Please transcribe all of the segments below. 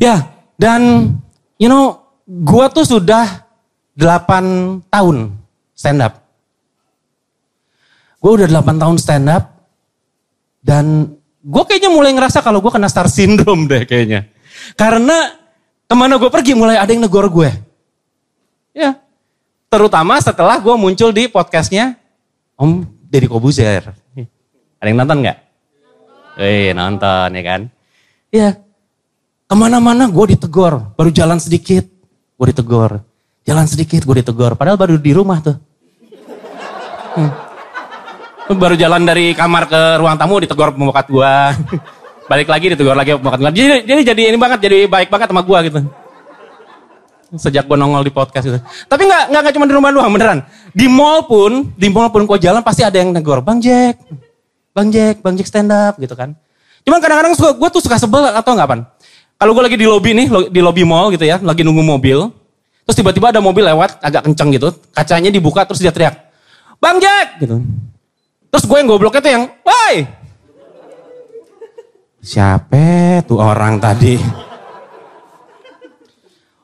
Ya, dan you know, gua tuh sudah 8 tahun stand up. Gue udah 8 tahun stand up dan gue kayaknya mulai ngerasa kalau gue kena star syndrome deh kayaknya. Karena ke mana gue pergi mulai ada yang negor gue. Ya, terutama setelah gue muncul di podcastnya Om Deddy Kobuzer. Ada yang nonton nggak? Eh nonton ya kan. Ya, ke mana-mana gue ditegor. Baru jalan sedikit, gue ditegor. Jalan sedikit, gue ditegor. Padahal baru di rumah tuh. Hmm. Baru jalan dari kamar ke ruang tamu ditegor pembokat gue. Balik lagi ditegor lagi pembokat gue. Jadi, jadi jadi ini banget, jadi baik banget sama gue gitu. Sejak gue nongol di podcast gitu. Tapi nggak nggak cuma di rumah doang, beneran. Di mall pun, di mall pun gue jalan pasti ada yang negor. Bang Jack, Bang Jack, Bang Jack stand up gitu kan. Cuman kadang-kadang gue tuh suka sebel atau enggak pan. Kalau gue lagi di lobby nih, di lobby mall gitu ya, lagi nunggu mobil. Terus tiba-tiba ada mobil lewat agak kenceng gitu. Kacanya dibuka terus dia teriak. Bang Jack! Gitu. Terus gue yang gobloknya tuh yang, Woi! Siapa tuh orang tadi?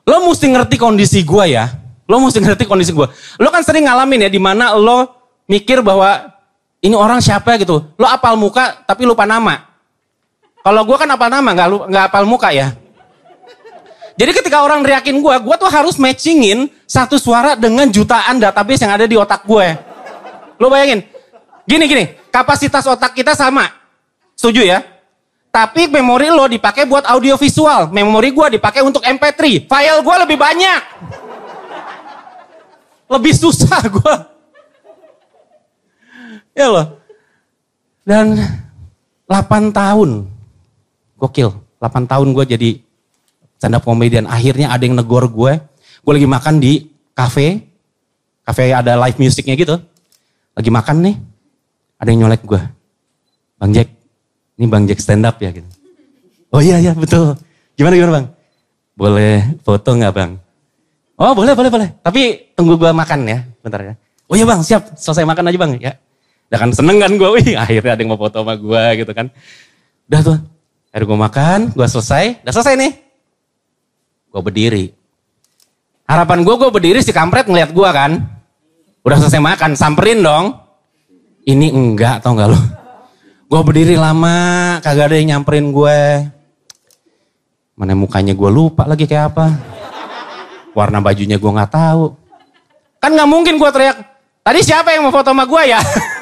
Lo mesti ngerti kondisi gue ya. Lo mesti ngerti kondisi gue. Lo kan sering ngalamin ya, di mana lo mikir bahwa ini orang siapa gitu. Lo apal muka tapi lupa nama. Kalau gue kan apal nama, nggak nggak apal muka ya. Jadi ketika orang riakin gue, gue tuh harus matchingin satu suara dengan jutaan database yang ada di otak gue. Lo bayangin, gini gini, kapasitas otak kita sama, setuju ya? Tapi memori lo dipakai buat audio visual, memori gue dipakai untuk MP3, file gue lebih banyak. Lebih susah gue. Ya loh. Dan 8 tahun, gokil, 8 tahun gue jadi stand up comedian. Akhirnya ada yang negor gue. Gue lagi makan di cafe. Cafe ada live musiknya gitu. Lagi makan nih. Ada yang nyolek gue. Bang Jack. Ini Bang Jack stand up ya gitu. Oh iya iya betul. Gimana gimana bang? Boleh foto nggak bang? Oh boleh boleh boleh. Tapi tunggu gue makan ya. Bentar ya. Oh iya bang siap. Selesai makan aja bang ya. Udah kan seneng kan gue. Wih akhirnya ada yang mau foto sama gue gitu kan. Udah tuh. Akhirnya gue makan. Gue selesai. Udah selesai nih gue berdiri. Harapan gue, gue berdiri si kampret ngeliat gue kan. Udah selesai makan, samperin dong. Ini enggak, tau gak lo. Gue berdiri lama, kagak ada yang nyamperin gue. Mana mukanya gue lupa lagi kayak apa. Warna bajunya gue gak tahu. Kan gak mungkin gue teriak, tadi siapa yang mau foto sama gue ya?